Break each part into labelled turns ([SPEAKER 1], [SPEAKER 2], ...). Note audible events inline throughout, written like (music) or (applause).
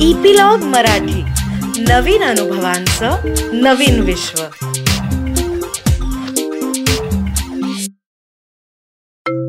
[SPEAKER 1] Epilogue Marathi. नवीन अनुभवांचं नवीन विश्व.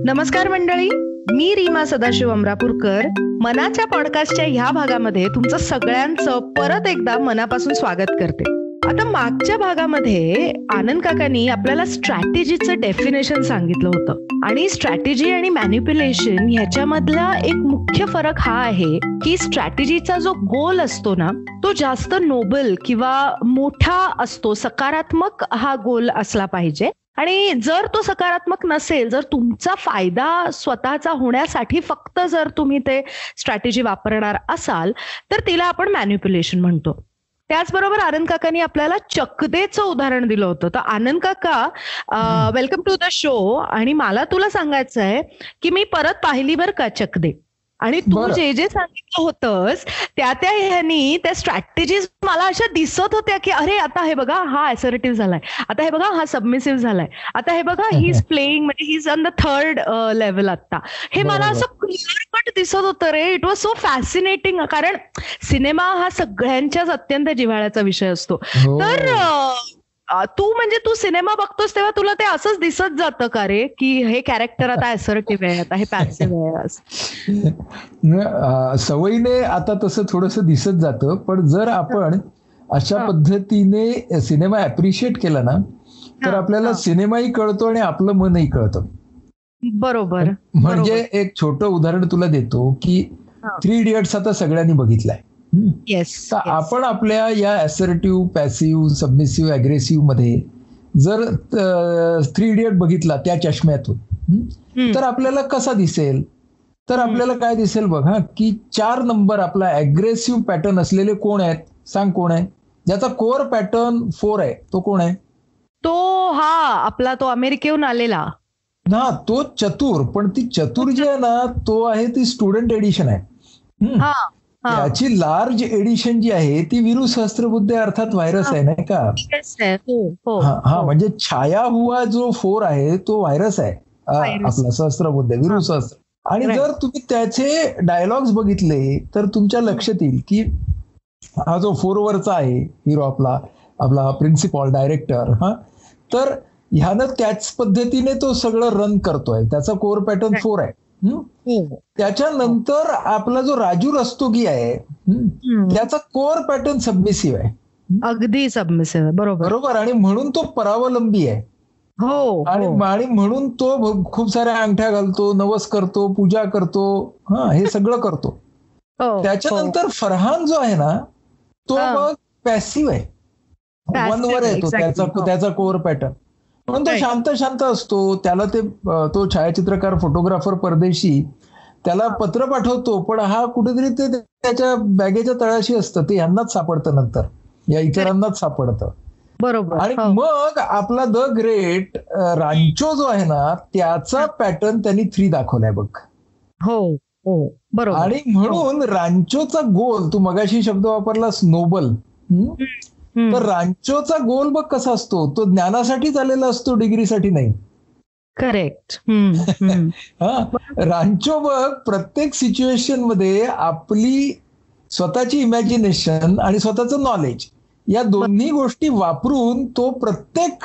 [SPEAKER 2] नमस्कार मंडळी मी रीमा सदाशिव अमरापूरकर. मनाच्या पॉडकास्टच्या ह्या भागामध्ये तुमचं सगळ्यांचं परत एकदा मनापासून स्वागत करते. आता मागच्या भागामध्ये आनंद काकांनी आपल्याला स्ट्रॅटेजीचं डेफिनेशन सांगितलं होतं. आणि स्ट्रॅटेजी आणि मॅन्युप्युलेशन ह्याच्यामधला एक मुख्य फरक हा आहे की स्ट्रॅटेजीचा जो गोल असतो ना तो जास्त नोबल किंवा मोठा असतो सकारात्मक हा गोल असला पाहिजे. आणि जर तो सकारात्मक नसेल जर तुमचा फायदा स्वतःचा होण्यासाठी फक्त जर तुम्ही ते स्ट्रॅटेजी वापरणार असाल तर तिला आपण मॅन्युप्युलेशन म्हणतो. त्याचबरोबर आनंद काकांनी आपल्याला चकदेचं उदाहरण दिलं होतं. तर आनंद काका वेलकम टू द शो आणि मला तुला सांगायचं आहे की मी परत पाहिली बरं का चकदे? आणि तू जे जे सांगितलं होतंस त्या त्या ह्यांनी त्या स्ट्रॅटेजीज मला अशा दिसत होत्या की अरे आता हे बघा हा असर्टिव्ह झालाय. आता हे बघा हा सबमिसिव्ह झालाय. आता हे बघा ही इज प्लेईंग म्हणजे he is on the third level आता हे मला असं क्लिअर कट दिसत होतं रे. इट वॉज सो फॅसिनेटिंग कारण सिनेमा हा सगळ्यांच्याच अत्यंत जिव्हाळ्याचा विषय असतो. हो. तर तू म्हणजे तू सिनेमा बघतोस तेव्हा तुला ते असंच दिसत जातं का रे? की हे कॅरेक्टर आता असर्टिव्ह आहे आता हे पॅसिव्ह आहे (laughs)
[SPEAKER 3] सवयीने आता तसं थोडस दिसत जातं पण जर आपण अशा पद्धतीने सिनेमा अप्रिशिएट केला ना तर आपल्याला सिनेमाही कळतो आणि आपलं मनही कळतं.
[SPEAKER 2] बरोबर
[SPEAKER 3] म्हणजे एक छोटं उदाहरण तुला देतो की थ्री इडियट्स आता सगळ्यांनी बघितलाय.
[SPEAKER 2] येस
[SPEAKER 3] आपण आपल्या या असर्टिव्ह पॅसिव्ह सबमिसिव्ह अग्रेसिव्हमध्ये जर थ्री इडियट बघितला त्या चष्म्यातून तर आपल्याला कसा दिसेल? तर आपल्याला काय दिसेल बघा की चार नंबर आपला अग्रेसिव्ह पॅटर्न असलेले कोण आहेत? सांग कोण आहे? ज्याचा कोर पॅटर्न फोर आहे तो कोण आहे?
[SPEAKER 2] तो हा आपला तो अमेरिकेहून आलेला.
[SPEAKER 3] ना तो चतुर पण ती चतुर जी आहे ना तो आहे ती स्टुडंट एडिशन आहे. याची लार्ज एडिशन जी आहे ती विरू सहस्त्रबुद्ध अर्थात व्हायरस आहे नाही का?
[SPEAKER 2] हो, हो,
[SPEAKER 3] हा हो. म्हणजे छाया हुआ जो फोर आहे तो व्हायरस आहे. आपला सहस्त्रबुद्ध विरू सहस्त्र आणि जर तुम्ही त्याचे डायलॉग्स बघितले तर तुमच्या लक्षात येईल की हा जो फोर वरचा आहे हिरो आपला आपला प्रिन्सिपॉल डायरेक्टर हा तर ह्यानं त्याच पद्धतीने तो सगळं रन करतोय. त्याचा कोर पॅटर्न फोर आहे. त्याच्यानंतर आपला जो राजू रस्तोगी आहे त्याचा कोर पॅटर्न सबमिसिव्ह आहे.
[SPEAKER 2] अगदी सबमिसिव्ह बरोबर.
[SPEAKER 3] बरोबर. आणि म्हणून तो परावलंबी आहे.
[SPEAKER 2] हो
[SPEAKER 3] आणि आणि म्हणून तो खूप साऱ्या अंगठ्या घालतो नवस करतो पूजा करतो हा हे सगळं करतो. (laughs)
[SPEAKER 2] हो,
[SPEAKER 3] त्याच्यानंतर
[SPEAKER 2] हो.
[SPEAKER 3] फरहान जो आहे ना तो मग पॅसिव्ह आहे. वनवर येतो त्याचा त्याचा कोर पॅटर्न म्हणून तो शांत शांत असतो. त्याला ते तो छायाचित्रकार फोटोग्राफर परदेशी त्याला पत्र पाठवतो. पण हा कुठेतरी ते त्याच्या बॅगेच्या तळाशी असतं. ते यांनाच सापडतं नंतर. या इतरांनाच सापडतं.
[SPEAKER 2] बरोबर.
[SPEAKER 3] आणि
[SPEAKER 2] हो.
[SPEAKER 3] मग आपला द ग्रेट रांचो जो आहे ना त्याचा पॅटर्न त्यांनी थ्री दाखवलाय बघ.
[SPEAKER 2] हो हो. बरोबर.
[SPEAKER 3] आणि म्हणून रांचोचा गोल तू मगाशी शब्द वापरला स्नोबल. तर रांचोचा गोल बघ कसा असतो तो ज्ञानासाठी झालेला असतो डिग्रीसाठी नाही.
[SPEAKER 2] करेक्ट. (laughs)
[SPEAKER 3] हा रांचो बघ प्रत्येक सिच्युएशनमध्ये आपली स्वतःची इमॅजिनेशन आणि स्वतःचं नॉलेज या दोन्ही गोष्टी वापरून तो प्रत्येक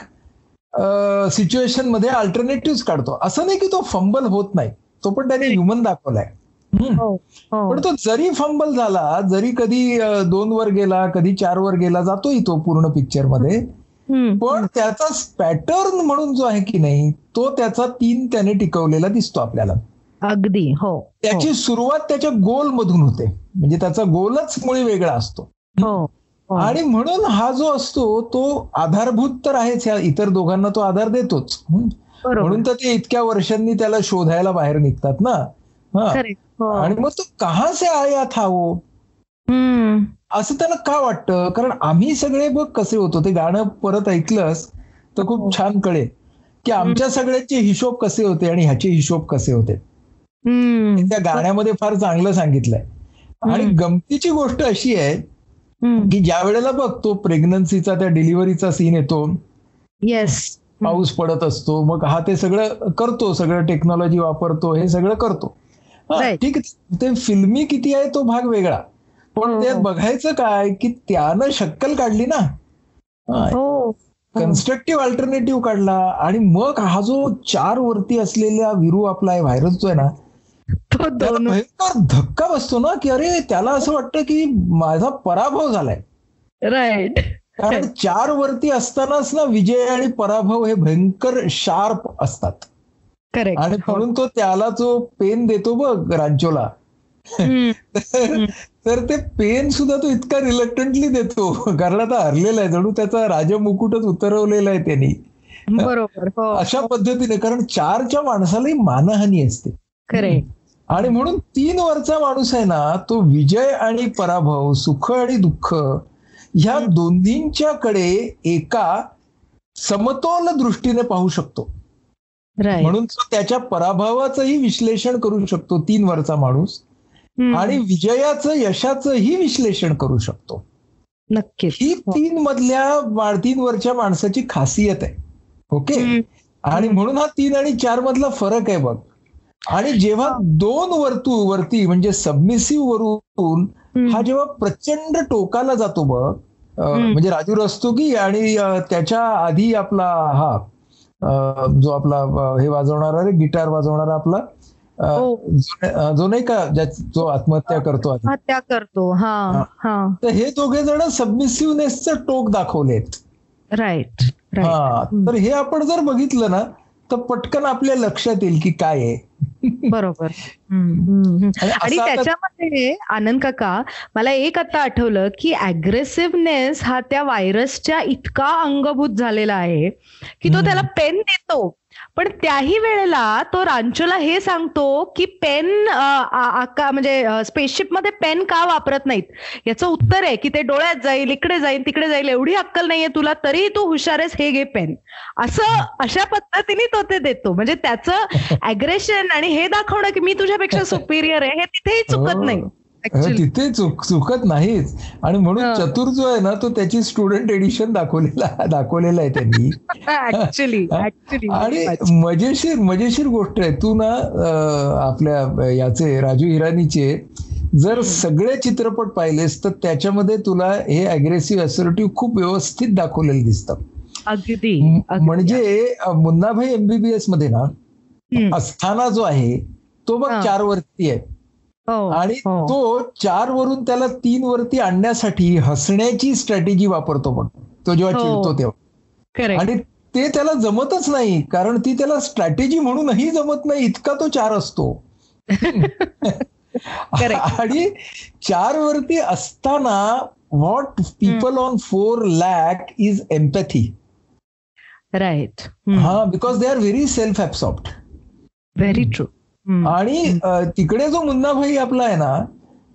[SPEAKER 3] सिच्युएशनमध्ये अल्टरनेटिव्ह काढतो. असं नाही की तो फंबल होत नाही तो पण त्याने ह्युमन दाखवलाय. पण तो जरी फंबल झाला जरी कधी दोन वर गेला कधी चार वर गेला जातोय तो पूर्ण पिक्चरमध्ये. पण त्याचा पॅटर्न म्हणून जो आहे की नाही तो त्याचा तीन त्याने टिकवलेला दिसतो आपल्याला.
[SPEAKER 2] अगदी हो
[SPEAKER 3] त्याची हो. सुरुवात त्याच्या गोल मधून होते. म्हणजे त्याचा गोलच मुळी वेगळा असतो.
[SPEAKER 2] हो,
[SPEAKER 3] आणि म्हणून हा जो असतो तो आधारभूत तर आहेच. ह्या इतर दोघांना तो आधार देतोच. म्हणून तर ते इतक्या वर्षांनी त्याला शोधायला बाहेर निघतात ना.
[SPEAKER 2] हो.
[SPEAKER 3] आणि मग तो कहा से आया था वो? असं त्याला का वाटतं? कारण आम्ही सगळे बघ कसे होतो. ते गाणं परत ऐकलंस तर खूप हो. छान कळेल. की आमच्या सगळ्यांचे हिशोब कसे होते आणि ह्याचे हिशोब कसे होते. त्या गाण्यामध्ये फार चांगलं सांगितलंय. आणि गमतीची गोष्ट अशी आहे की ज्या वेळेला बघ तो प्रेग्नन्सीचा त्या डिलिव्हरीचा सीन येतो
[SPEAKER 2] येस
[SPEAKER 3] पाऊस पडत असतो मग हा ते सगळं करतो सगळं टेक्नॉलॉजी वापरतो हे सगळं करतो. ठीक ते फिल्मी किती आहे तो भाग वेगळा. पण
[SPEAKER 2] हो,
[SPEAKER 3] ते
[SPEAKER 2] हो.
[SPEAKER 3] बघायचं काय की त्यानं शक्कल काढली ना.
[SPEAKER 2] हो.
[SPEAKER 3] कन्स्ट्रक्टिव्ह अल्टरनेटिव्ह काढला. आणि मग हा जो चार वरती असलेला विरू आपला व्हायरस जो आहे ना भयंकर धक्का बसतो ना की अरे त्याला असं वाटतं की माझा पराभव झालाय.
[SPEAKER 2] राईट
[SPEAKER 3] कारण चार वरती असतानाच ना विजय आणि पराभव हे भयंकर शार्प असतात. आणि
[SPEAKER 2] करेक्ट
[SPEAKER 3] म्हणून तो त्याला जो पेन देतो बघ रांचोला तर ते पेन सुद्धा तो इतका रिलक्टंटली देतो. कारण आता हरलेला आहे जणू त्याचा राजमुकुटच उतरवलेला आहे त्यांनी.
[SPEAKER 2] बरोबर हो.
[SPEAKER 3] अशा पद्धतीने कारण चारच्या माणसालाही मानहानी असते.
[SPEAKER 2] करेक्ट
[SPEAKER 3] आणि म्हणून तीन वरचा माणूस आहे ना तो विजय आणि पराभव सुख आणि दुःख ह्या दोन्हींच्याकडे एका समतोल दृष्टीने पाहू शकतो. म्हणून तो त्याच्या पराभवाचंही विश्लेषण करू शकतो तीन वरचा माणूस. आणि विजयाचं यशाचंही विश्लेषण करू शकतो.
[SPEAKER 2] नक्कीच.
[SPEAKER 3] ही तीन मधल्या तीन वरच्या माणसाची खासियत आहे. ओके. आणि म्हणून हा तीन आणि चार मधला फरक आहे बघ. आणि जेव्हा दोन वर्तू वरती म्हणजे सबमिसिव्ह वरून हा जेव्हा प्रचंड टोकाला जातो बघ. म्हणजे राजू रस्तोगी आणि त्याच्या आधी आपला हा जो आपला हे वाजवणारा गिटार वाजवणारा आपला
[SPEAKER 2] हो.
[SPEAKER 3] जो नाही का जो आत्महत्या करतो आधी.
[SPEAKER 2] हत्या करतो. हा हा.
[SPEAKER 3] तर हे दोघे जण सबमिसिव्हनेसचं टोक दाखवलेत.
[SPEAKER 2] राईट
[SPEAKER 3] हा. तर हे आपण जर बघितलं ना तर पटकन आपल्या लक्षात येईल की काय आहे.
[SPEAKER 2] बरोबर.
[SPEAKER 3] आणि
[SPEAKER 2] त्याच्यामध्ये आनंद काका मला एक आता आठवलं की अग्रेसिव्हनेस हा त्या व्हायरसच्या इतका अंगभूत झालेला आहे की तो. त्याला पेन देतो पण त्याही वेळेला तो रांचोला हे सांगतो की पेन म्हणजे स्पेसशिपमध्ये पेन का वापरत नाहीत? याचं उत्तर आहे की ते डोळ्यात जाईल इकडे जाईल तिकडे जाईल एवढी अक्कल नाहीये तुला तरी तू हुशार आहेस हे घे पेन. असं अशा पद्धतीने तो ते देतो. म्हणजे त्याचं (laughs) अग्रेशन आणि हे दाखवणं की मी तुझ्यापेक्षा सुपिरियर आहे हे तिथेही चुकत
[SPEAKER 3] हो.
[SPEAKER 2] नाही.
[SPEAKER 3] तिथे चुक चुकत नाहीच आणि म्हणून. चतुर जो आहे ना तो त्याची स्टुडंट एडिशन दाखवलेला दाखवलेला आहे त्यांनी (laughs) (laughs) आणि मजेशीर मजेशीर गोष्ट आहे तू ना आपल्या याचे राजू हिरानीचे जर सगळे चित्रपट पाहिलेस तर त्याच्यामध्ये तुला हे अग्रेसिव्ह असर्टिव्ह खूप व्यवस्थित दाखवलेलं दिसतं
[SPEAKER 2] अगदी.
[SPEAKER 3] म्हणजे मुन्नाभाई एमबीबीएसमध्ये ना. अस्थाना जो आहे तो बघ
[SPEAKER 2] हा.
[SPEAKER 3] चार वरती आहे आणि
[SPEAKER 2] हो.
[SPEAKER 3] तो चार वरून त्याला तीन वरती आणण्यासाठी हसण्याची स्ट्रॅटेजी वापरतो बघ. तो जेव्हा
[SPEAKER 2] हो.
[SPEAKER 3] चिडतो तेव्हा. आणि ते त्याला जमतच नाही कारण ती त्याला स्ट्रॅटेजी म्हणूनही जमत नाही इतका तो चार असतो. (laughs) आणि चार वरती असताना what people on four lack is empathy
[SPEAKER 2] right
[SPEAKER 3] हा because they are very self absorbed
[SPEAKER 2] very true
[SPEAKER 3] आणि तिकडे जो मुन्नाभाई आपला आहे ना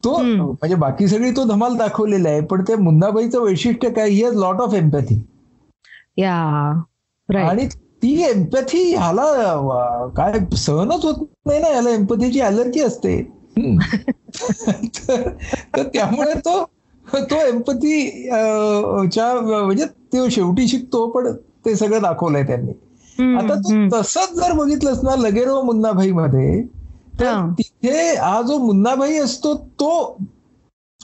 [SPEAKER 3] तो. म्हणजे बाकी सगळी तो धमाल दाखवलेला आहे पण त्या मुन्नाभाईचं वैशिष्ट्य काय ही लॉट ऑफ एम्पॅथी आणि ती एम्पॅथी ह्याला काय सहनच होत नाही ना याला एम्पॅथीची अलर्जी असते. (laughs) तर त्यामुळे तो तो एम्पथी च्या म्हणजे तो शेवटी शिकतो पण ते सगळं दाखवलंय त्यांनी. आता तू तसंच जर बघितलंस ना लगेरो मुन्नाभाई मध्ये तर
[SPEAKER 2] हा.
[SPEAKER 3] तिथे हा जो मुन्नाभाई असतो तो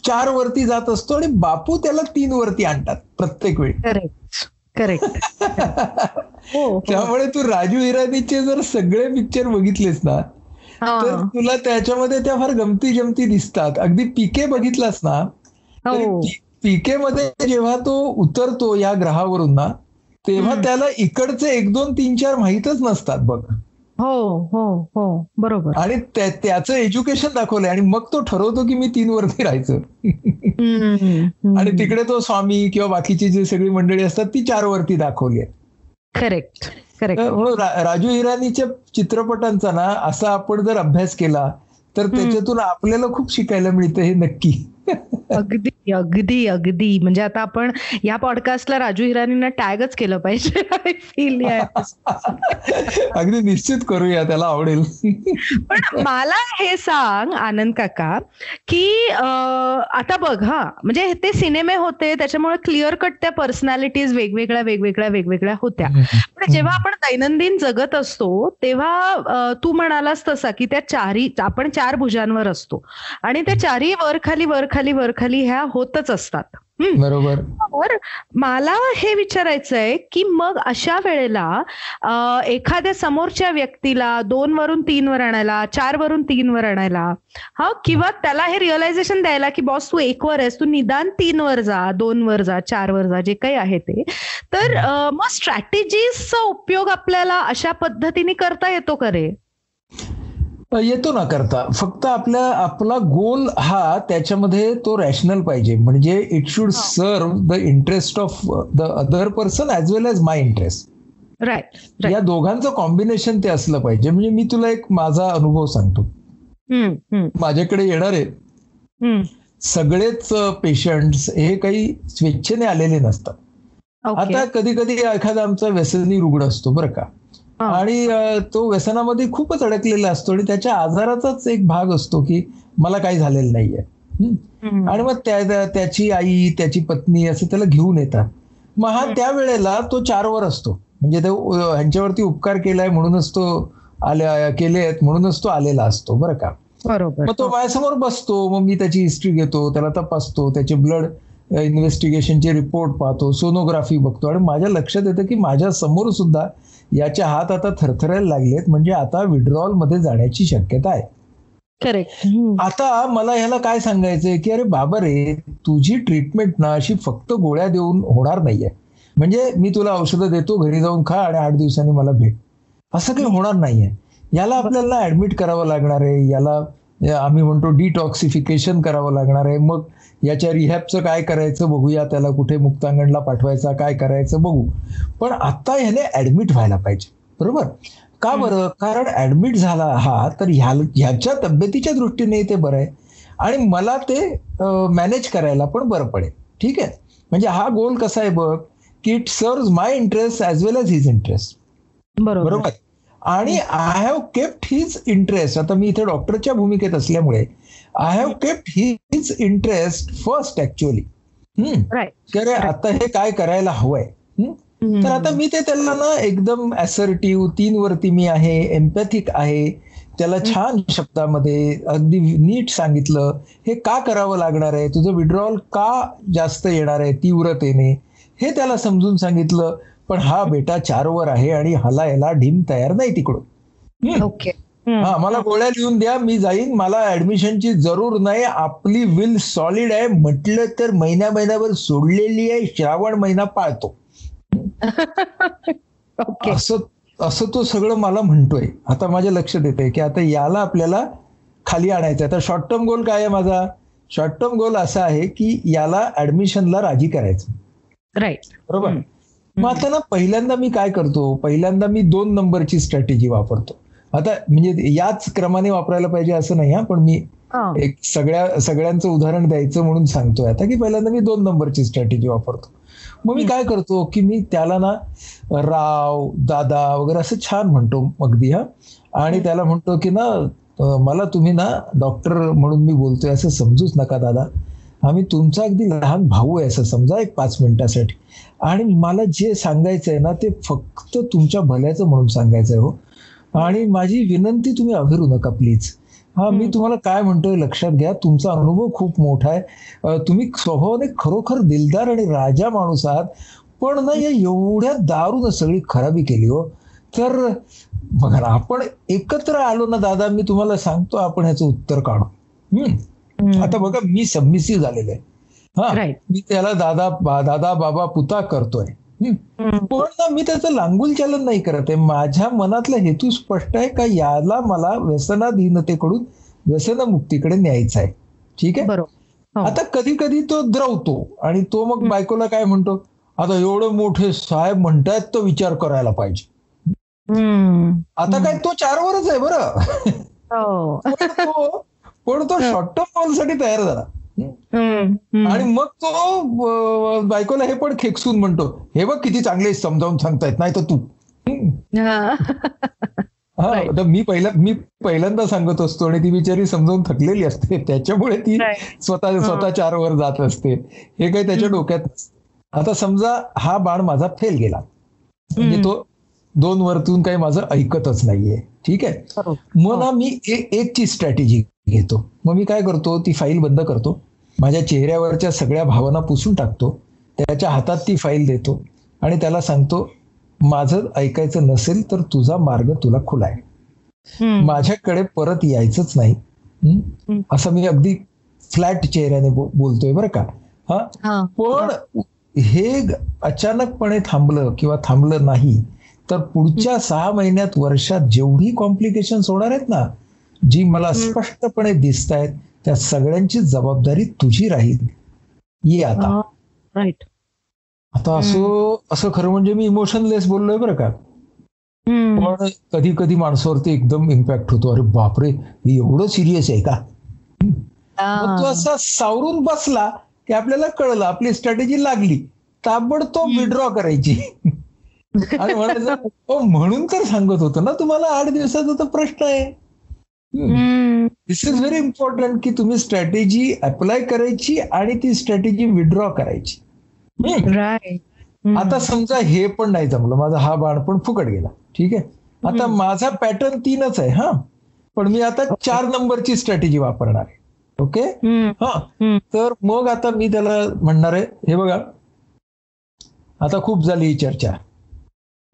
[SPEAKER 3] चार वरती जात असतो आणि बापू त्याला तीन वरती आणतात प्रत्येक वेळी.
[SPEAKER 2] करेक्ट करेक्ट (laughs) हो
[SPEAKER 3] त्यामुळे तू राजू हिरानीचे जर सगळे पिक्चर बघितलेस ना तर तुला त्याच्यामध्ये त्या फार गमती जमती दिसतात. अगदी पीके बघितलास ना
[SPEAKER 2] हो.
[SPEAKER 3] पीके मध्ये जेव्हा तो उतरतो या ग्रहावरून ना तेव्हा. त्याला इकडचे एक दोन तीन चार माहीतच नसतात बघ.
[SPEAKER 2] हो हो हो बरोबर.
[SPEAKER 3] आणि त्या- त्याचं एज्युकेशन दाखवलंय आणि मग तो ठरवतो की मी तीन वरती राहायचं. आणि तिकडे तो स्वामी किंवा बाकीची जी सगळी मंडळी असतात ती चार वरती दाखवली आहे
[SPEAKER 2] करेक्ट करेक्ट
[SPEAKER 3] म्हणून राजू हिरानीच्या चित्रपटांचा ना असा आपण जर अभ्यास केला तर त्याच्यातून आपल्याला खूप शिकायला मिळतं हे नक्की.
[SPEAKER 2] अगदी अगदी अगदी. म्हणजे आता आपण या पॉडकास्टला राजू हिरानींना टॅगच केलं पाहिजे. (laughs)
[SPEAKER 3] अगदी निश्चित करूया त्याला आवडेल.
[SPEAKER 2] पण मला हे सांग आनंद काका की अं, आता बघ हा. म्हणजे ते सिनेमे होते त्याच्यामुळे क्लिअर कट त्या पर्सनॅलिटीज वेगवेगळ्या वेगवेगळ्या वेगवेगळ्या होत्या. पण जेव्हा आपण दैनंदिन जगत असतो तेव्हा तू म्हणालास तसा की त्या चारी आपण चार भुजांवर असतो. आणि त्या चारी वर खाली वर खाली वर खाली ह्या होतच असतात.
[SPEAKER 3] बरोबर.
[SPEAKER 2] तर मला हे विचारायचं आहे की मग अशा वेळेला एखाद्या समोरच्या व्यक्तीला दोन वरून तीन वर आणायला चार वरून तीन वर आणायला हा किंवा त्याला हे रिअलायझेशन द्यायला की बॉस तू एक वर आहेस तू निदान तीन वर जा दोन वर जा चार वर जा जे काही आहे ते. तर मग स्ट्रॅटेजीजचा उपयोग आपल्याला अशा पद्धतीने करता येतो करे
[SPEAKER 3] येतो ना करता. फक्त आपल्या आपला गोल हा त्याच्यामध्ये तो रॅशनल पाहिजे. म्हणजे it should serve the interest of the other person as well as my interest
[SPEAKER 2] right
[SPEAKER 3] या दोघांचं कॉम्बिनेशन ते असलं पाहिजे. म्हणजे मी तुला एक माझा अनुभव सांगतो. माझ्याकडे येणारे सगळेच पेशंट हे काही स्वेच्छेने आलेले नसतात. आता कधी कधी एखादा आमचा व्यसनी रुग्ण असतो बरं का. आणि तो व्यसनामध्ये खूपच अडकलेला असतो आणि त्याच्या आजाराचाच एक भाग असतो की मला काही झालेलं नाहीये. आणि मग त्या त्याची आई त्याची पत्नी असं त्याला घेऊन येतात. मग हा त्या वेळेला तो चारवर असतो. म्हणजे तो ह्यांच्यावरती उपकार केलाय म्हणूनच तो आले केले आहेत म्हणूनच तो आलेला असतो. बरं का?
[SPEAKER 2] बरोबर.
[SPEAKER 3] मग तो माझ्यासमोर बसतो. मग मी त्याची हिस्ट्री घेतो त्याला तपासतो त्याचे ब्लड इन्व्हेस्टिगेशनचे रिपोर्ट पाहतो सोनोग्राफी बघतो आणि माझ्या लक्षात येतं की माझ्यासमोर सुद्धा याचे हात आता थरथरायला लागलेत म्हणजे आता विड्रॉलमध्ये जाण्याची शक्यता आहे.
[SPEAKER 2] करेक्ट
[SPEAKER 3] आता मला ह्याला काय सांगायचंय की अरे बाबा रे तुझी ट्रीटमेंट ना अशी फक्त गोळ्या देऊन होणार नाहीये. म्हणजे मी तुला औषधं देतो घरी जाऊन खा आणि आठ दिवसांनी मला भेट. असं काही होणार नाहीये. याला आपल्याला ऍडमिट करावं लागणार आहे याला आम्ही म्हणतो डिटॉक्सिफिकेशन करावं लागणार आहे. मग याच्या रिहॅबचं काय करायचं बघूया त्याला कुठे मुक्तांगणला पाठवायचा काय करायचं बघू. पण आता ह्याने ऍडमिट व्हायला पाहिजे. बरोबर? का बरं? कारण ऍडमिट झाला हा तर ह्याच्या तब्येतीच्या दृष्टीने ते बरं आहे. आणि मला ते मॅनेज करायला पण बरं पडेल. ठीक आहे? म्हणजे हा गोल कसा आहे बघ की it serve my interest as well as his interest बरोबर. आणि I have kept his interest आता मी इथे डॉक्टरच्या भूमिकेत असल्यामुळे I have kept his interest first actually अरे आता हे काय करायला हवंय? तर आता मी ते त्यांना ना एकदम ऍसर्टिव्ह तीन वरती मी आहे एम्पॅथिक आहे. त्याला छान शब्दामध्ये अगदी नीट सांगितलं. हे का करावं लागणार आहे? तुझं विड्रॉल का जास्त येणार आहे तीव्रतेने? हे त्याला समजून सांगितलं. पण हा बेटा चारवर आहे आणि हाला याला ढीम तयार नाही तिकडून.
[SPEAKER 2] ओके
[SPEAKER 3] हा मला गोळ्या लिहून द्या मी जाईन. मला ऍडमिशनची जरूर नाही. आपली विल सॉलिड आहे. म्हटलं तर महिन्या महिन्याभर सोडलेली आहे. श्रावण महिना पाळतो. (laughs) असं असं तो सगळं मला म्हणतोय. आता माझ्या लक्षात येते की आता याला आपल्याला खाली आणायचं आता शॉर्ट टर्म गोल काय आहे माझा? शॉर्ट टर्म गोल असा आहे की याला ऍडमिशनला राजी करायचं.
[SPEAKER 2] राईट
[SPEAKER 3] बरोबर? मग आता ना पहिल्यांदा मी काय करतो? पहिल्यांदा मी दोन नंबरची स्ट्रॅटेजी वापरतो. आता म्हणजे याच क्रमाने वापरायला पाहिजे असं नाही हा. पण मी एक सगळ्या सगळ्यांचं उदाहरण द्यायचं म्हणून सांगतोय आता की पहिल्यांदा मी दोन नंबरची स्ट्रॅटेजी वापरतो. मग मी काय करतो की मी त्याला ना राव दादा वगैरे असं छान म्हणतो अगदी हा. आणि त्याला म्हणतो की ना मला तुम्ही ना डॉक्टर म्हणून मी बोलतोय असं समजूच नका दादा. आम्ही तुमचा अगदी लहान भाऊ आहे असं समजा एक पाच मिनिटासाठी. आणि मला जे सांगायचं आहे ना ते फक्त तुमच्या भल्याचं म्हणून सांगायचं आहे हो. आणि माझी विनंती तुम्ही अभिरू नका प्लीज हा मी तुम्हाला काय म्हणतोय लक्षात घ्या. तुमचा अनुभव खूप मोठा आहे. तुम्ही स्वभावाने खरोखर दिलदार आणि राजा माणूस आहात. पण ना या एवढ्या दारून सगळी खराबी केली हो. तर बघा ना आपण एकत्र आलो ना दादा मी तुम्हाला सांगतो आपण ह्याचं उत्तर काढू. हम्म. आता बघा मी सबमिसिव्ह झालेलो आहे. हा मी त्याला दादा दादा बाबा पुता करतोय. पण ना मी त्याचं लांगुल चालन नाही करत आहे. माझ्या मनातला हेतू स्पष्ट आहे का? याला मला व्यसनाधीनतेकडून व्यसनमुक्तीकडे न्यायचा आहे. ठीक आहे? आता कधी कधी तो द्रवतो आणि तो मग बायकोला काय म्हणतो? आता एवढं मोठे साहेब म्हणतायत तो विचार करायला पाहिजे. आता काय तो चारवरच आहे बरं. (laughs) पण तो शॉर्ट टर्मसाठी तयार झाला. आणि मग तो बायकोला हे पण खेकसून म्हणतो हे बघ किती चांगले समजावून सांगतायत नाही तर तू. हा. मी पहिला मी पहिल्यांदा सांगत असतो आणि ती बिचारी समजावून थकलेली असते. त्याच्यामुळे ती स्वतः स्वतः चार वर जात असते. हे काही त्याच्या डोक्यात आता समजा हा बाण माझा फेल गेला. म्हणजे तो दोन वरतून काही माझं ऐकतच नाहीये. ठीक आहे? मग ना मी एकची स्ट्रॅटेजी घेतो. मग मी काय करतो ती फाईल बंद करतो. माझ्या चेहऱ्यावरच्या सगळ्या भावना पुसून टाकतो. त्याच्या हातात ती फाईल देतो. आणि त्याला सांगतो माझं ऐकायचं नसेल तर तुझा मार्ग तुला खुला आहे. माझ्याकडे परत यायचंच नाही. असं मी अगदी फ्लॅट चेहऱ्याने बोलतोय बरं का? हा. पण हे अचानकपणे थांबलं किंवा थांबलं नाही तर पुढच्या सहा महिन्यात वर्षात जेवढी कॉम्प्लिकेशन होणार आहेत ना जी मला स्पष्टपणे दिसत आहेत त्या सगळ्यांची जबाबदारी तुझी राहील. ये आता.
[SPEAKER 2] राईट
[SPEAKER 3] आता असं असं खरं म्हणजे मी इमोशनलेस बोललोय बरं का. पण कधी कधी माणसावरती एकदम इम्पॅक्ट होतो. अरे बापरे हे एवढं सिरियस आहे का? तो. असा सावरून बसला की आपल्याला कळलं आपली स्ट्रॅटेजी लागली. ताबडतोब विड्रॉ करायची. (laughs) आणि म्हणायचं "हो, म्हणून तर सांगत होतो ना तुम्हाला आठ दिवसाचा तर प्रश्न आहे. दिस इज व्हेरी इम्पॉर्टंट की तुम्ही स्ट्रॅटेजी अप्लाय करायची आणि ती स्ट्रॅटेजी विड्रॉ करायची. आता समजा हे पण नाही जमलं माझा हा बाण पण फुकट गेला. ठीक आहे? आता माझा पॅटर्न तीनच आहे हा. पण मी आता चार नंबरची स्ट्रॅटेजी वापरणार आहे. ओके. हा. तर मग आता मी त्याला म्हणणार आहे हे बघा. आता खूप झाली ही चर्चा.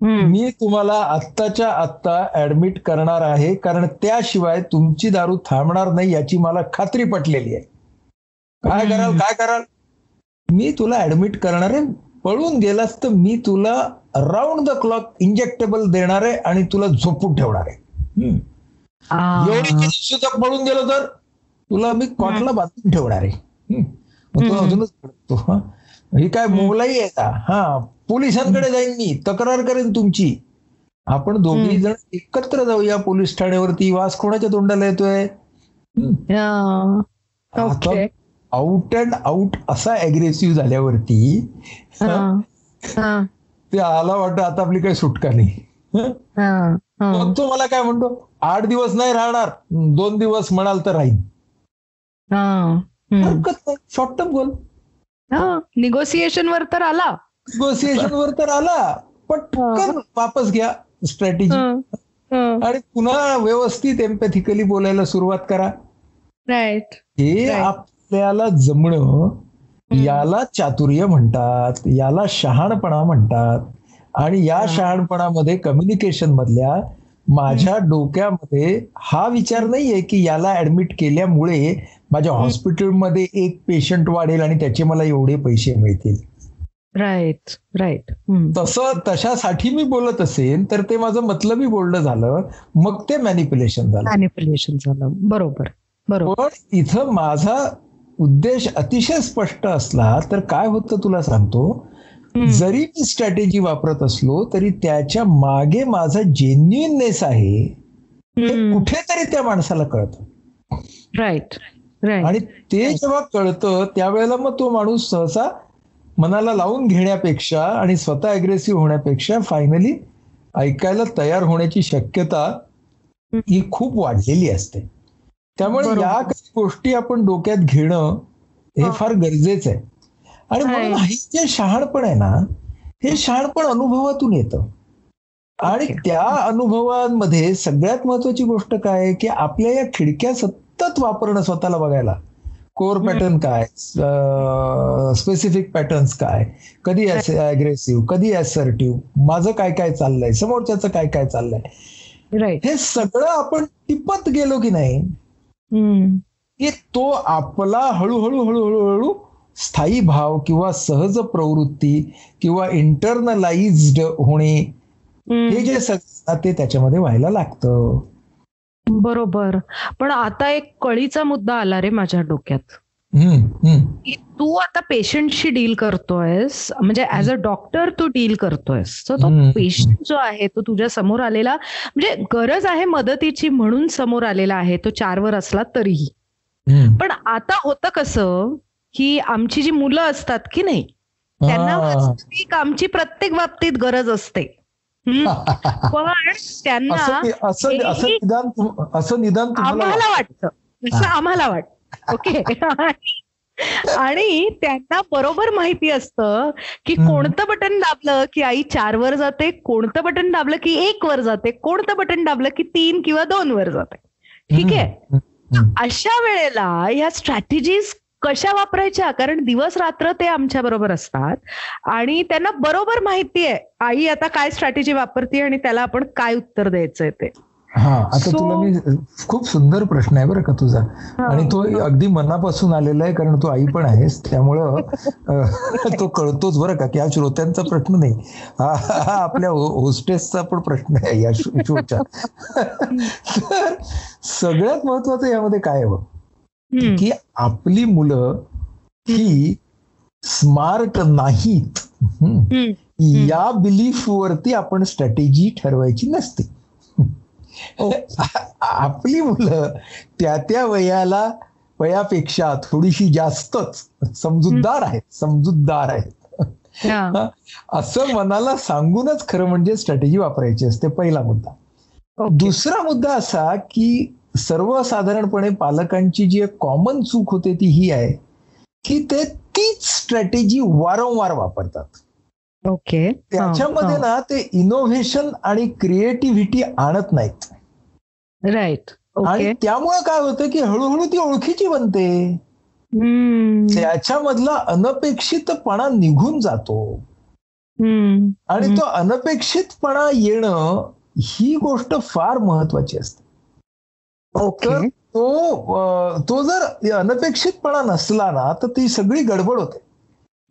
[SPEAKER 3] मी तुम्हाला आत्ताच्या आत्ता ऍडमिट करणार आहे कारण त्याशिवाय तुमची दारू थांबणार नाही याची मला खात्री पटलेली आहे. काय. कराल काय कराल? मी तुला ऍडमिट करणार आहे पळून गेलास तर मी तुला राऊंड द क्लॉक इंजेक्टेबल देणार आहे आणि तुला झोपून ठेवणार आहे. एवढी सुद्धा पळून गेलो तर तुला मी कॉटला बांधून ठेवणार आहे. हम्म. मग तो
[SPEAKER 2] हम्म.
[SPEAKER 3] अजूनच हा? ही काय मोलाई आहे का? हा. पोलिसांकडे जाईन मी तक्रार करेन तुमची आपण दोघी. जण एकत्र जाऊया पोलीस ठाण्यावरती वास कोणाच्या तोंडाला येतोय.
[SPEAKER 2] हा.
[SPEAKER 3] आउट अँड आउट असा अग्रेसिव्ह झाल्यावरती
[SPEAKER 2] हा. हा.
[SPEAKER 3] ते आला वाटतं आता आपली काही सुटका नाही. मग तो मला काय म्हणतो आठ दिवस नाही राहणार दोन दिवस म्हणाल तर राहील
[SPEAKER 2] हा. हम्म.
[SPEAKER 3] हरकत नाही शॉर्ट टर्म गोल.
[SPEAKER 2] निगोसिएशन वर तर आला
[SPEAKER 3] निगोसिएशन वर तर आला पटकन वापस घ्या स्ट्रॅटेजी आणि पुन्हा व्यवस्थित एम्पॅथिकली बोलायला सुरुवात करा.
[SPEAKER 2] राईट
[SPEAKER 3] हे. आपल्याला जमणं याला चातुर्य म्हणतात याला शहाणपणा म्हणतात आणि या. शहाणपणामध्ये कम्युनिकेशन मधल्या माझ्या डोक्यामध्ये हा विचार नाहीये की याला ऍडमिट केल्यामुळे माझ्या हॉस्पिटलमध्ये एक पेशंट वाढेल आणि त्याचे मला एवढे पैसे मिळतील.
[SPEAKER 2] राईट राईट
[SPEAKER 3] तसं तशासाठी मी बोलत असेल तर ते माझं मतलबी बोलणं झालं मग ते मॅनिप्युलेशन झालं.
[SPEAKER 2] मॅनिप्युलेशन झालं. बरोबर बरोबर.
[SPEAKER 3] पण इथं माझा उद्देश अतिशय स्पष्ट असला तर काय होतं तुला सांगतो. जरी मी स्ट्रॅटेजी वापरत असलो तरी त्याच्यामागे माझा जेन्युइननेस आहे हे. कुठेतरी त्या माणसाला कळतं.
[SPEAKER 2] राईट
[SPEAKER 3] आणि ते जेव्हा कळतं त्यावेळेला मग तो माणूस सहसा मनाला लावून घेण्यापेक्षा आणि स्वतः अग्रेसिव्ह होण्यापेक्षा फायनली ऐकायला तयार होण्याची शक्यता ही खूप वाढलेली असते त्यामुळे. या काही गोष्टी आपण डोक्यात घेणं हे. फार गरजेचं आहे आणि म्हणून. हे जे शहाणपण आहे ना हे शहाणपण अनुभवातून येतं आणि. त्या अनुभवांमध्ये सगळ्यात महत्वाची गोष्ट काय आहे की आपल्या या खिडक्या सतत वापरणं स्वतःला बघायला कोर पॅटर्न काय? स्पेसिफिक पॅटर्न्स काय? कधी अग्रेसिव्ह कधी असर्टिव्ह माझं काय काय चाललंय? समोरच्याचं काय काय चाललंय? हे सगळं आपण टिपत गेलो की नाही की तो आपला हळूहळू हळूहळू हळू स्थायी भाव किंवा सहज प्रवृत्ती किंवा इंटरनलाइज्ड होणे हे जे सगळं ते त्याच्यामध्ये व्हायला लागतं.
[SPEAKER 2] बरोबर पण आता एक कळीचा मुद्दा आला रे माझ्या डोक्यात की तू आता पेशंटशी डील करतोयस म्हणजे ऍज अ डॉक्टर तू डील करतोयस तो. पेशंट जो आहे तो तुझ्या समोर आलेला म्हणजे गरज आहे मदतीची म्हणून समोर आलेला आहे तो चारवर असला तरीही. पण आता होतं कसं की आमची जी मुलं असतात की नाही त्यांना आमची प्रत्येक बाबतीत गरज असते. पण त्यांना
[SPEAKER 3] असं निदान
[SPEAKER 2] आम्हाला वाटतं. असं आम्हाला वाटतं. ओके. (laughs) आणि त्यांना बरोबर माहिती असतं की. कोणतं बटन दाबलं की आई चार वर जाते कोणतं बटन दाबलं की एक वर जाते कोणतं बटन दाबलं की तीन किंवा दोन वर जाते. ठीक आहे. अशा वेळेला ह्या स्ट्रॅटेजीज कशा वापरायच्या? कारण दिवस रात्र ते आमच्या बरोबर असतात. आणि त्यांना बरोबर माहिती आहे आई आता काय स्ट्रॅटेजी वापरते आणि त्याला आपण काय उत्तर द्यायचंय ते.
[SPEAKER 3] हा आता तुला मी खूप सुंदर प्रश्न आहे बरं का तुझा. आणि तो अगदी मनापासून आलेला आहे कारण तू आई पण आहेस त्यामुळं तो कळतोच बरं का की हा श्रोत्यांचा प्रश्न नाही. हा आपल्या होस्टेसचा पण प्रश्न आहे या शोच्या. तर सगळ्यात महत्वाचं यामध्ये काय आहे की आपली मुलं ही स्मार्ट नाहीत. या बिलीफ वरती आपण स्ट्रॅटेजी ठरवायची नसते. (laughs) आपली मुलं त्या त्या वयाला वयापेक्षा थोडीशी जास्तच समजूतदार आहेत समजूतदार आहेत. (laughs) असं मनाला सांगूनच खरं म्हणजे स्ट्रॅटेजी वापरायची असते पहिला मुद्दा. दुसरा मुद्दा असा की सर्वसाधारणपणे पालकांची जी एक कॉमन चूक होते ती ही आहे की ते तीच स्ट्रॅटेजी वारंवार वापरतात.
[SPEAKER 2] ओके.
[SPEAKER 3] त्याच्यामध्ये ना ते इनोव्हेशन आणि क्रिएटिव्हिटी आणत नाहीत.
[SPEAKER 2] राईट
[SPEAKER 3] आणि त्यामुळे काय होतं की हळूहळू ती ओळखीची बनते. त्याच्यामधला अनपेक्षितपणा निघून जातो. आणि तो अनपेक्षितपणा येणं ही गोष्ट फार महत्वाची असते. तर तो तो जर अनपेक्षितपणा नसला ना तर ती सगळी गडबड होते.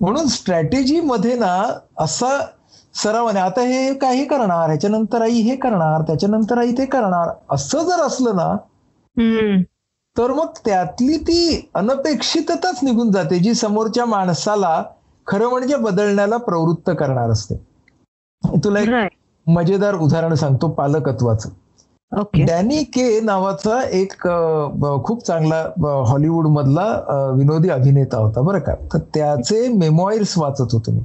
[SPEAKER 3] म्हणून स्ट्रॅटेजी मध्ये ना असा सरावाने आता हे काही करणार ह्याच्यानंतर आई हे करणार त्याच्यानंतर आई ते करणार असं जर असलं ना तर मग त्यातली ती अनपेक्षितताच निघून जाते जी समोरच्या माणसाला खरं म्हणजे बदलण्याला प्रवृत्त करणार असते. तुला एक मजेदार उदाहरण सांगतो पालकत्वाचं. डॅनी के नावाचा एक खूप चांगला हॉलिवूड मधला विनोदी अभिनेता होता बरं का? तर त्याचे मेमॉईर्स वाचत होतो मी.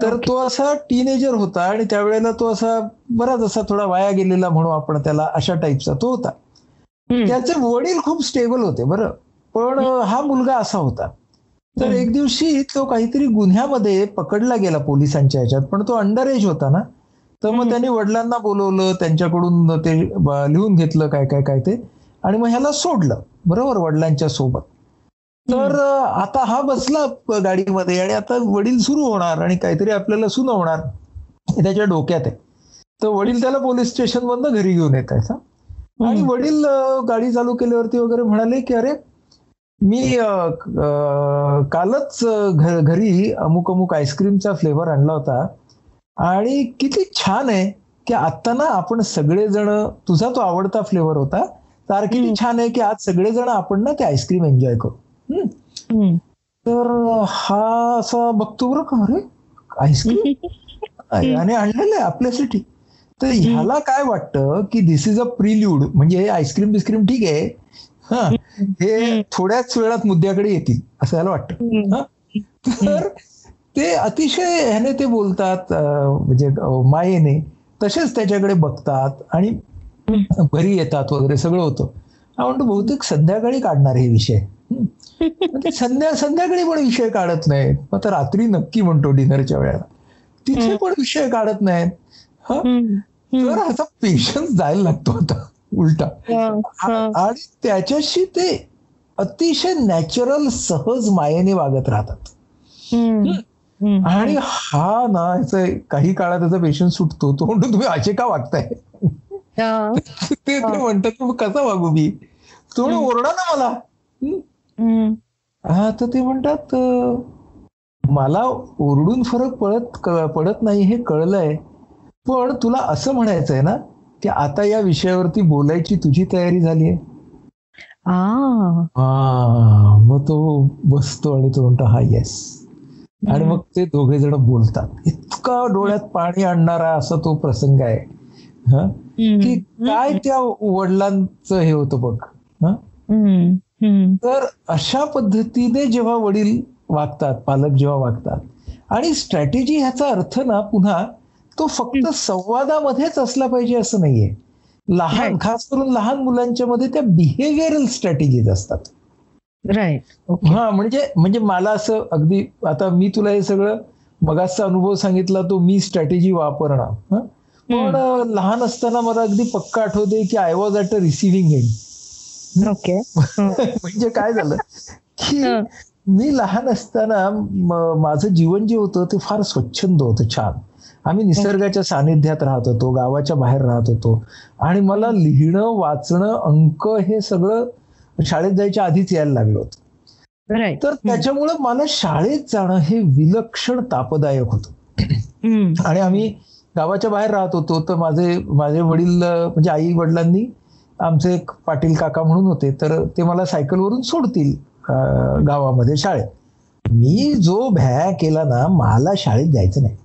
[SPEAKER 3] तर तो असा टीनेजर होता आणि त्यावेळेला तो असा बराच असा थोडा वाया गेलेला म्हणू आपण त्याला अशा टाईपचा तो होता. त्याचे वडील खूप स्टेबल होते बरं. पण हा मुलगा असा होता. तर एक दिवशी तो काहीतरी गुन्ह्यामध्ये पकडला गेला पोलिसांच्या ह्याच्यात पण तो अंडर एज होता ना. तर मग त्यांनी वडिलांना बोलवलं त्यांच्याकडून ते लिहून घेतलं काय काय काय ते. आणि मग ह्याला सोडलं बरोबर वडिलांच्या सोबत. तर आता हा बसला गाडीमध्ये आणि आता वडील सुरू होणार आणि काहीतरी आपल्याला सुनावणार त्याच्या डोक्यात आहे. तर वडील त्याला पोलीस स्टेशन मधनं घरी घेऊन येत आहेत आणि वडील गाडी चालू केल्यावरती वगैरे म्हणाले की अरे मी कालच घरी अमुक अमुक आईस्क्रीमचा फ्लेवर आणला होता. आणि किती छान आहे की आता ना आपण सगळेजण तुझा तो आवडता फ्लेवर होता तर किती छान आहे की आज सगळेजण आपण ना ते आईस्क्रीम एन्जॉय करू. तर हा असा बघतो बरं का अरे आईस्क्रीम (laughs) आणि आणलेलं आहे आपल्यासाठी. तर ह्याला काय वाटतं की दिस इज अ प्रिल्यूड म्हणजे हे आईस्क्रीम बिस्क्रीम ठीक आहे हा हे थोड्याच वेळात मुद्द्याकडे येतील असं याला वाटतं. तर ते अतिशय ह्याने ते बोलतात म्हणजे मायेने. तसेच त्याच्याकडे बघतात आणि घरी येतात वगैरे सगळं होतं. हा म्हणतो बहुतेक संध्याकाळी काढणार हे विषय. संध्या संध्याकाळी पण विषय काढत नाहीत. मग तर रात्री नक्की म्हणतो डिनरच्या वेळेला. तिथे पण विषय काढत नाहीत. तर ह्याचा पेशन्स जायला लागतो आता उलटा. आणि त्याच्याशी ते अतिशय नॅचरल सहज मायेने वागत राहतात. आणि हा ना याचा काही काळात त्याचा पेशन्स सुटतो. तो म्हणतो तुम्ही असे का वागताय? ते म्हणतात कसा वागू मी? तो ओरडा ना मला. हा तर ते म्हणतात मला ओरडून फरक पडत पडत नाही हे कळलंय. पण तुला असं म्हणायचंय ना की आता या विषयावरती बोलायची तुझी तयारी झाली आहे. मग तो बसतो आणि तो म्हणतो हा येस आणि मग ते दोघे जण बोलतात. इतका डोळ्यात पाणी आणणारा असा तो प्रसंग आहे. की काय त्या वडिलांचं हे होतं बघ. तर अशा पद्धतीने जेव्हा वडील वागतात पालक जेव्हा वागतात आणि स्ट्रॅटेजी ह्याचा अर्थ ना पुन्हा तो फक्त संवादामध्येच असला पाहिजे असं नाहीये. लहान खास करून लहान मुलांच्या मध्ये त्या बिहेवियरल स्ट्रॅटेजीज असतात.
[SPEAKER 2] राईट
[SPEAKER 3] हा म्हणजे म्हणजे मला असं अगदी आता मी तुला हे सगळं मगाचा अनुभव सांगितला तो मी स्ट्रॅटेजी वापरणं पण लहान असताना मला अगदी पक्का आठवते की I was at a receiving end
[SPEAKER 2] okay
[SPEAKER 3] म्हणजे काय झालं? की मी लहान असताना माझं जीवन जे होतं ते फार स्वच्छंद होतं छान. आम्ही निसर्गाच्या सानिध्यात राहत होतो गावाच्या बाहेर राहत होतो. आणि मला लिहिणं वाचणं अंक हे सगळं शाळेत जायच्या आधीच यायला लागलं होतं. तर त्याच्यामुळं मला शाळेत जाणं हे विलक्षण तापदायक होतं. आणि आम्ही गावाच्या बाहेर राहत होतो तर माझे माझे वडील म्हणजे आई वडिलांनी आमचे एक पाटील काका म्हणून होते तर ते मला सायकलवरून सोडतील गावामध्ये शाळेत. मी जो भ्या केला ना मला शाळेत जायचं नाही.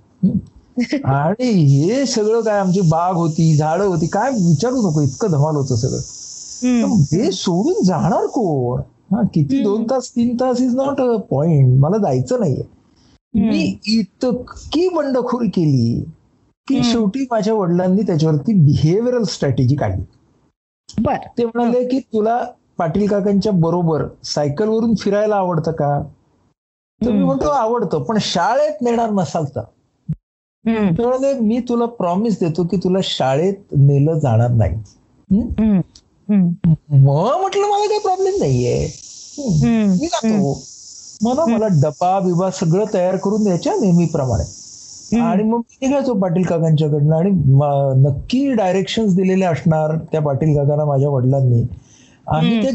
[SPEAKER 3] (laughs) आणि हे सगळं काय आमची बाग होती झाडं होती काय विचारू नको इतकं धमाल होतं सगळं. हे सोडून जाणार कोण? हा किती दोन तास तीन तास इज नॉट अ पॉइंट मला जायचं नाहीये. मी इतकी बंडखोरी केली की शेवटी माझ्या वडिलांनी त्याच्यावरती बिहेवियरल स्ट्रॅटेजी काढली. बर. ते म्हणाले की तुला पाटील काकांच्या बरोबर सायकलवरून फिरायला आवडतं का? तर मी म्हणतो आवडतं पण शाळेत नेणार नसाल तर. म्हणाले मी तुला प्रॉमिस देतो की तुला शाळेत नेलं जाणार नाही. मग म्हटलं मला काही प्रॉब्लेम नाहीये. मी जातो. मला मला डबा बिबा सगळं तयार करून द्यायच्या नेहमीप्रमाणे. आणि मग मी निघायचो पाटील काकांच्याकडनं आणि नक्की डायरेक्शन दिलेले असणार त्या पाटील काकांना माझ्या वडिलांनी. आम्ही त्या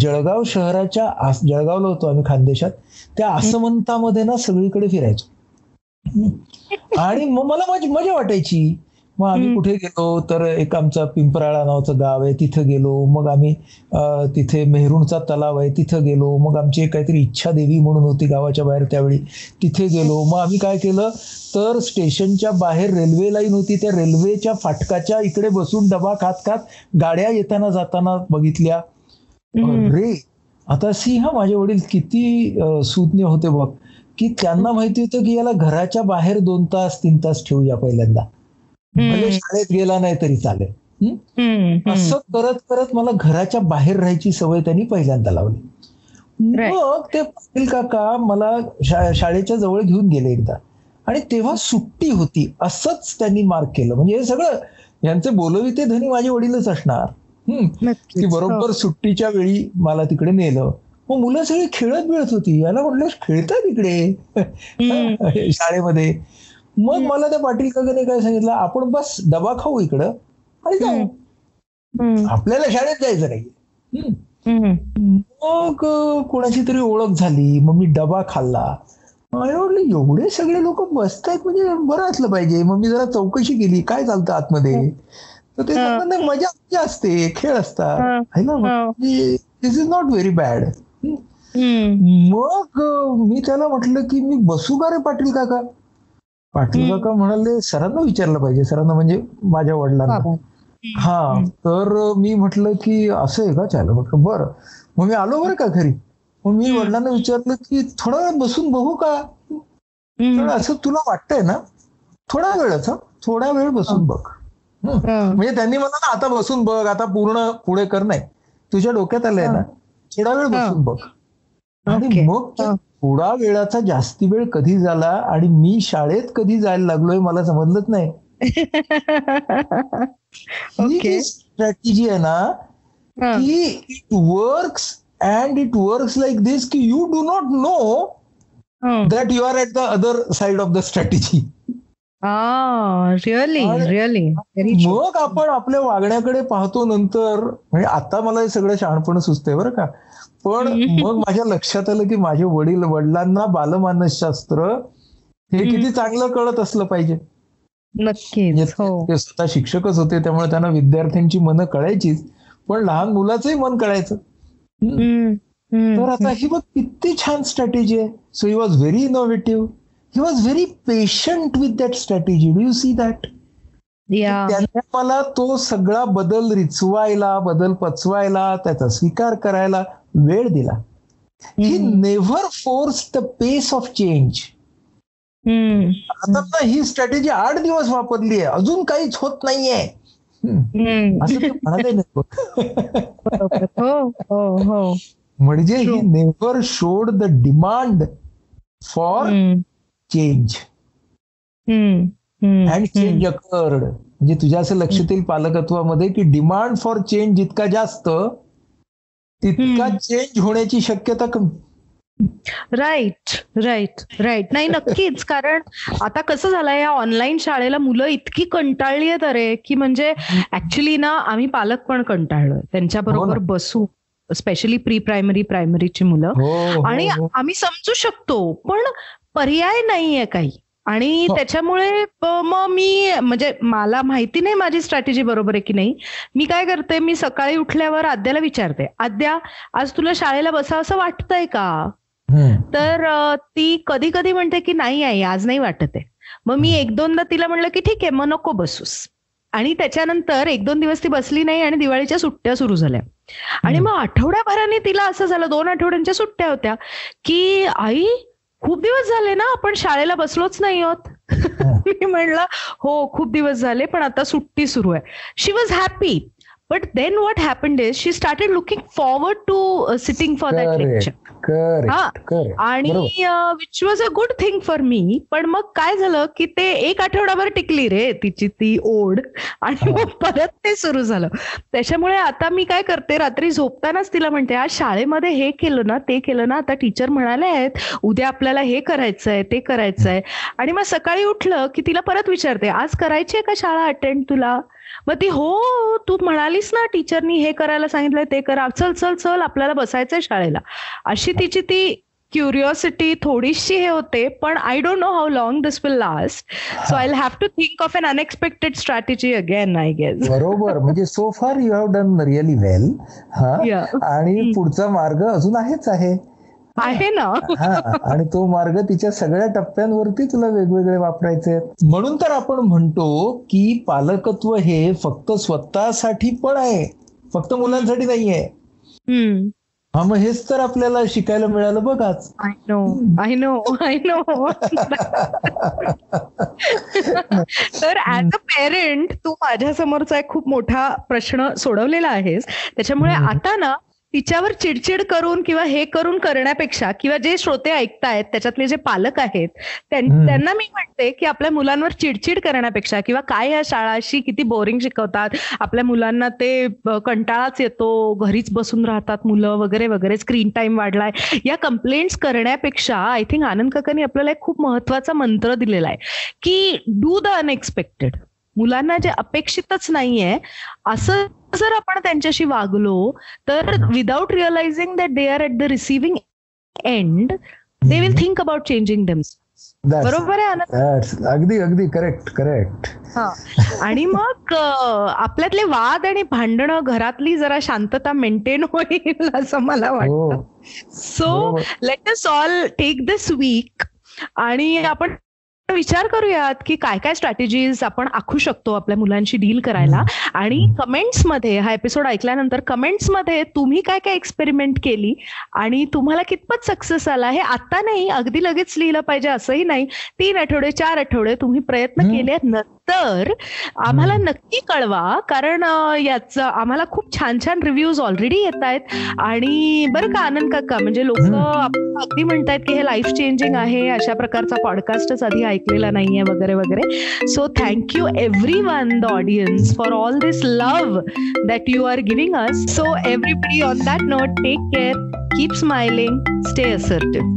[SPEAKER 3] जळगाव शहराच्या जळगावला होतो आम्ही खानदेशात. त्या आसमंतामध्ये ना सगळीकडे फिरायचो. आणि मग मला मजा वाटायची. मग आम्ही कुठे गेलो? तर एक आमचा पिंपराळा नावाचं गाव आहे तिथं गेलो. मग आम्ही तिथे मेहरूणचा तलाव आहे तिथं गेलो. मग आमची काहीतरी इच्छा देवी म्हणून होती गावाच्या बाहेर त्यावेळी. तिथे गेलो. मग आम्ही काय केलं? तर स्टेशनच्या बाहेर रेल्वे लाईन होती. त्या रेल्वेच्या फाटकाच्या इकडे बसून डबा खात खात गाड्या येताना जाताना बघितल्या. रे आता सी हा माझे वडील किती सुज्ञ होते बघ. की त्यांना माहिती होतं की याला घराच्या बाहेर दोन तास तीन तास ठेवूया पहिल्यांदा. म्हणजे शाळेत गेला नाही तरी चालेल. असं करत करत मला घराच्या बाहेर राहायची सवय त्यांनी पहिल्यांदा लावली. मग ते पाटील काका मला शाळेच्या जवळ घेऊन गेले एकदा. आणि तेव्हा सुट्टी होती. असंच त्यांनी मार्क केलं. म्हणजे हे सगळं यांचे बोलविते धनी माझे वडीलच असणार. की बरोबर हो. सुट्टीच्या वेळी मला तिकडे नेलं. मग मुलं सगळी खेळत मिळत होती. याला म्हटलं खेळतात तिकडे (laughs) शाळेमध्ये. मग मला त्या पाटील काकाने काय सांगितलं? आपण बस डबा खाऊ इकडं आणि जाऊ. आपल्याला शाळेत जायचं नाही. मग कोणाची तरी ओळख झाली. मग मी डबा खाल्ला. म्हटलं एवढे सगळे लोक बसतायत म्हणजे बरं असलं पाहिजे. मग मी जरा चौकशी केली. काय चालतं आतमध्ये? तर ते मजा असते. खेळ असतात. This is not very bad मग मी त्याला म्हटलं की मी बसू का रे पाटील काका? पाटील काका म्हणाले सरांना विचारलं पाहिजे. सरांना म्हणजे माझ्या वडिलांना. हा तर मी म्हटलं की असं आहे का? चालू म्हटलं बरं. मग मी आलो बरं का घरी? मग मी वडिलांना विचारलं की थोडा वेळ बसून बघू का? असं तुला वाटतंय ना? थोडा वेळच थोडा वेळ बसून बघ. म्हणजे त्यांनी मला ना आता बसून बघ आता पूर्ण पुढे कर. नाही. तुझ्या डोक्यात आलंय ना? थोडा वेळ बसून बघ. आणि मग थोडा वेळाचा जास्ती वेळ कधी झाला आणि मी शाळेत कधी जायला लागलोय मला समजलंच नाही. (laughs) स्ट्रॅटेजी आहे ना की it works and it works like this की you do not know that you are at the other side of the strategy
[SPEAKER 2] really really
[SPEAKER 3] मग आपण आपल्या वागण्याकडे पाहतो नंतर म्हणजे आता मला हे सगळं शहाणपण सुचतंय बरं का. पण मग माझ्या लक्षात आलं की माझे वडील वडिलांना बालमानसशास्त्र हे किती चांगलं कळत असलं पाहिजे.
[SPEAKER 2] नक्की
[SPEAKER 3] म्हणजे ते स्वतः शिक्षकच होते त्यामुळे त्यांना विद्यार्थ्यांची मनं कळायचीच पण लहान मुलाचंही मन कळायचं. तर आता ही बघ किती छान स्ट्रॅटेजी आहे. So he was very innovative he was very patient with that strategy do you see that त्यांनी मला तो सगळा बदल रिचवायला बदल पचवायला त्याचा स्वीकार करायला वेळ दिला. He never force the pace of change आता ही स्ट्रॅटेजी आठ दिवस वापरली आहे. अजून काहीच होत नाहीये. म्हणाले
[SPEAKER 2] हो, हो, हो.
[SPEAKER 3] म्हणजे he never showed the demand for change and change occurred म्हणजे तुझ्या असं लक्षात येईल पालकत्वामध्ये की डिमांड फॉर चेंज जितका जास्त तितका चेंज होण्याची शक्यता कमी.
[SPEAKER 2] राईट राईट राईट नाही नक्कीच. कारण आता कसं झालंय या ऑनलाईन शाळेला मुलं इतकी कंटाळली आहेत अरे की म्हणजे ऍक्च्युली ना आम्ही पालक पण कंटाळलोय. त्यांच्याबरोबर
[SPEAKER 3] हो
[SPEAKER 2] बसू स्पेशली प्री प्रायमरी प्रायमरीची मुलं.
[SPEAKER 3] हो, हो,
[SPEAKER 2] आणि. आम्ही समजू शकतो पण पर्याय नाहीये काही. आणि
[SPEAKER 3] हो.
[SPEAKER 2] त्याच्यामुळे मग मी म्हणजे मला माहिती नाही माझी स्ट्रॅटेजी बरोबर आहे की नाही. मी काय करते मी सकाळी उठल्यावर आद्याला विचारते आद्या आज तुला शाळेला बसा असं वाटतंय का. तर ती कधी कधी म्हणते की नाही आहे आज नाही वाटत आहे. मग मी एक दोनदा तिला म्हणलं की ठीक आहे मग नको बसूस. आणि त्याच्यानंतर एक दोन दिवस ती बसली नाही आणि दिवाळीच्या सुट्ट्या सुरू झाल्या. आणि मग आठवड्याभराने तिला असं झालं दोन आठवड्यांच्या सुट्ट्या होत्या की आई खूप दिवस झाले ना आपण शाळेला बसलोच नाही आहोत. (laughs) मी म्हणलं हो खूप दिवस झाले पण आता सुट्टी सुरू आहे. She was happy but then what happened is she started looking forward to sitting for that lecture हा. आणि which was a good thing for me पण मग काय झालं की ते एक आठवडाभर टिकली रे तिची ती ओढ आणि मग परत ते सुरू झालं. त्याच्यामुळे आता मी काय करते रात्री झोपतानाच तिला म्हणते आज शाळेमध्ये हे केलं ना ते केलं ना आता टीचर म्हणाले आहेत उद्या आपल्याला हे करायचंय ते करायचंय. आणि मग सकाळी उठलं की तिला परत विचारते आज करायची आहे का शाळा अटेंड तुला? मग ती हो तू म्हणालीस ना टीचरनी हे करायला सांगितलंय ते करा. चल चल चल आपल्याला बसायचंय शाळेला. अशी तिची ती क्युरिओसिटी थोडीशी हे होते पण I don't know how long this will last so I have to think of an unexpected strategy again I guess
[SPEAKER 3] बरोबर. म्हणजे so far you have done really well हा. आणि पुढचा मार्ग अजून आहेच आहे.
[SPEAKER 2] आहे ना?
[SPEAKER 3] आणि तो मार्ग तिच्या सगळ्या टप्प्यांवरती तुला वेगवेगळे वापरायचे म्हणून तर आपण म्हणतो की पालकत्व हे फक्त स्वतःसाठी पण आहे फक्त मुलांसाठी नाहीये. हा मग हेच तर आपल्याला शिकायला मिळालं बघाच.
[SPEAKER 2] I know I know I know तर ऍज अ पेरेंट तू माझ्या समोरचा एक खूप मोठा प्रश्न सोडवलेला आहेस. त्याच्यामुळे. आता ना तिच्यावर चिडचिड करून किंवा हे करून करण्यापेक्षा किंवा जे श्रोते ऐकतायत त्याच्यातले जे पालक आहेत. त्यांना मी म्हणते की आपल्या मुलांवर चिडचिड करण्यापेक्षा किंवा काय ह्या शाळाशी किती बोरिंग शिकवतात आपल्या मुलांना ते कंटाळाच येतो घरीच बसून राहतात मुलं वगैरे वगैरे स्क्रीन टाइम वाढलाय या कंप्लेंट्स करण्यापेक्षा आय थिंक आनंद काकांनी आपल्याला एक खूप महत्त्वाचा मंत्र दिलेला आहे की डू द अनएक्सपेक्टेड मुलांना जे अपेक्षितच नाहीये असं जर आपण त्यांच्याशी वागलो तर without realising that they are at the receiving end they will think about changing them बरोबर आहे
[SPEAKER 3] अगदी अगदी करेक्ट करेक्ट
[SPEAKER 2] आणि मग आपल्यातले वाद आणि भांडणं घरातली जरा शांतता मेंटेन होईल असं मला
[SPEAKER 3] हो.
[SPEAKER 2] वाटतं. So. Let us all take this week आणि आपण विचार करूयात की काय काय स्ट्रॅटेजीज आपण आखू शकतो आपल्या मुलांशी डील करायला. आणि कमेंट्समध्ये हा एपिसोड ऐकल्यानंतर कमेंट्समध्ये तुम्ही काय काय एक्सपेरिमेंट केली आणि तुम्हाला कितपत सक्सेस आला हे आता नाही अगदी लगेच लिहिलं पाहिजे असंही नाही. तीन आठवडे चार आठवडे तुम्ही प्रयत्न. केले नंतर आम्हाला नक्की कळवा कारण याचं आम्हाला खूप छान छान रिव्ह्यूज ऑलरेडी येत आहेत. आणि बरं का आनंद काका म्हणजे लोक. अगदी म्हणतायत की हे लाईफ चेंजिंग आहे अशा प्रकारचा पॉडकास्टच आधी ऐकलेला नाहीये वगैरे वगैरे. So thank you everyone the audience for all this love that you are giving us so everybody on that note take care keep smiling stay assertive